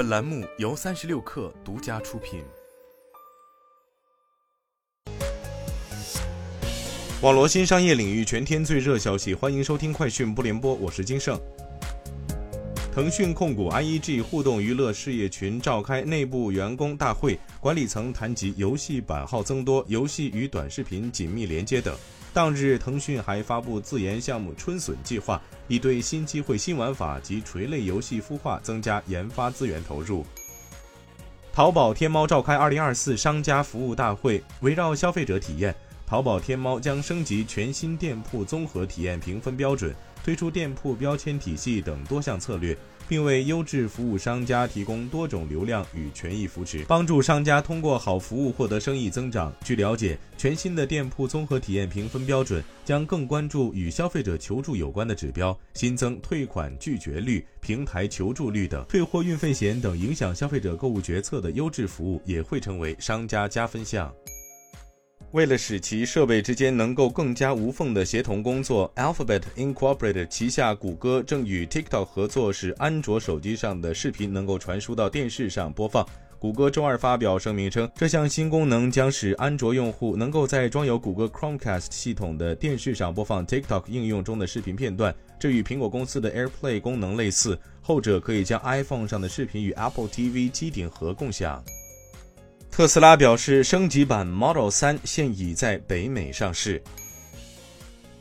本栏目由三十六氪独家出品。网络新商业领域全天最热消息，欢迎收听快讯不联播，我是金盛。腾讯控股 IEG 互动娱乐事业群召开内部员工大会，管理层谈及游戏版号增多、游戏与短视频紧密连接等。当日，腾讯还发布自研项目“春笋计划”，以对新机会、新玩法及垂类游戏孵化增加研发资源投入。淘宝天猫召开2024商家服务大会，围绕消费者体验。淘宝天猫将升级全新店铺综合体验评分标准，推出店铺标签体系等多项策略，并为优质服务商家提供多种流量与权益扶持，帮助商家通过好服务获得生意增长。据了解，全新的店铺综合体验评分标准将更关注与消费者求助有关的指标，新增退款拒绝率、平台求助率等，退货运费险等影响消费者购物决策的优质服务也会成为商家加分项。为了使其设备之间能够更加无缝的协同工作，Alphabet Incorporated 旗下谷歌正与 TikTok 合作，使安卓手机上的视频能够传输到电视上播放。谷歌周二发表声明称，这项新功能将使安卓用户能够在装有谷歌 Chromecast 系统的电视上播放 TikTok 应用中的视频片段。这与苹果公司的 AirPlay 功能类似，后者可以将 iPhone 上的视频与 Apple TV 机顶盒共享。特斯拉表示，升级版 Model 3现已在北美上市。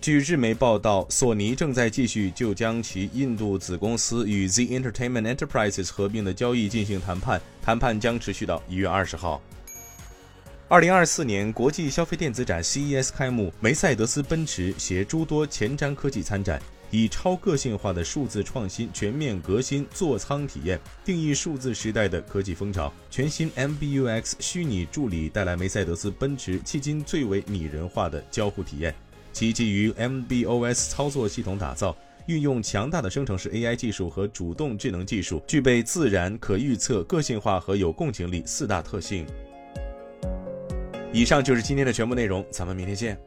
据日媒报道，索尼正在继续就将其印度子公司与 Z Entertainment Enterprises 合并的交易进行谈判，谈判将持续到一月二十号。二零二四年国际消费电子展 CES 开幕，梅赛德斯奔驰携诸多前瞻科技参展。以超个性化的数字创新全面革新座舱体验，定义数字时代的科技风潮。全新 MBUX 虚拟助理带来梅赛德斯奔驰迄今最为拟人化的交互体验。其基于 MBOS 操作系统打造，运用强大的生成式 AI 技术和主动智能技术，具备自然、可预测、个性化和有共情力四大特性。以上就是今天的全部内容，咱们明天见。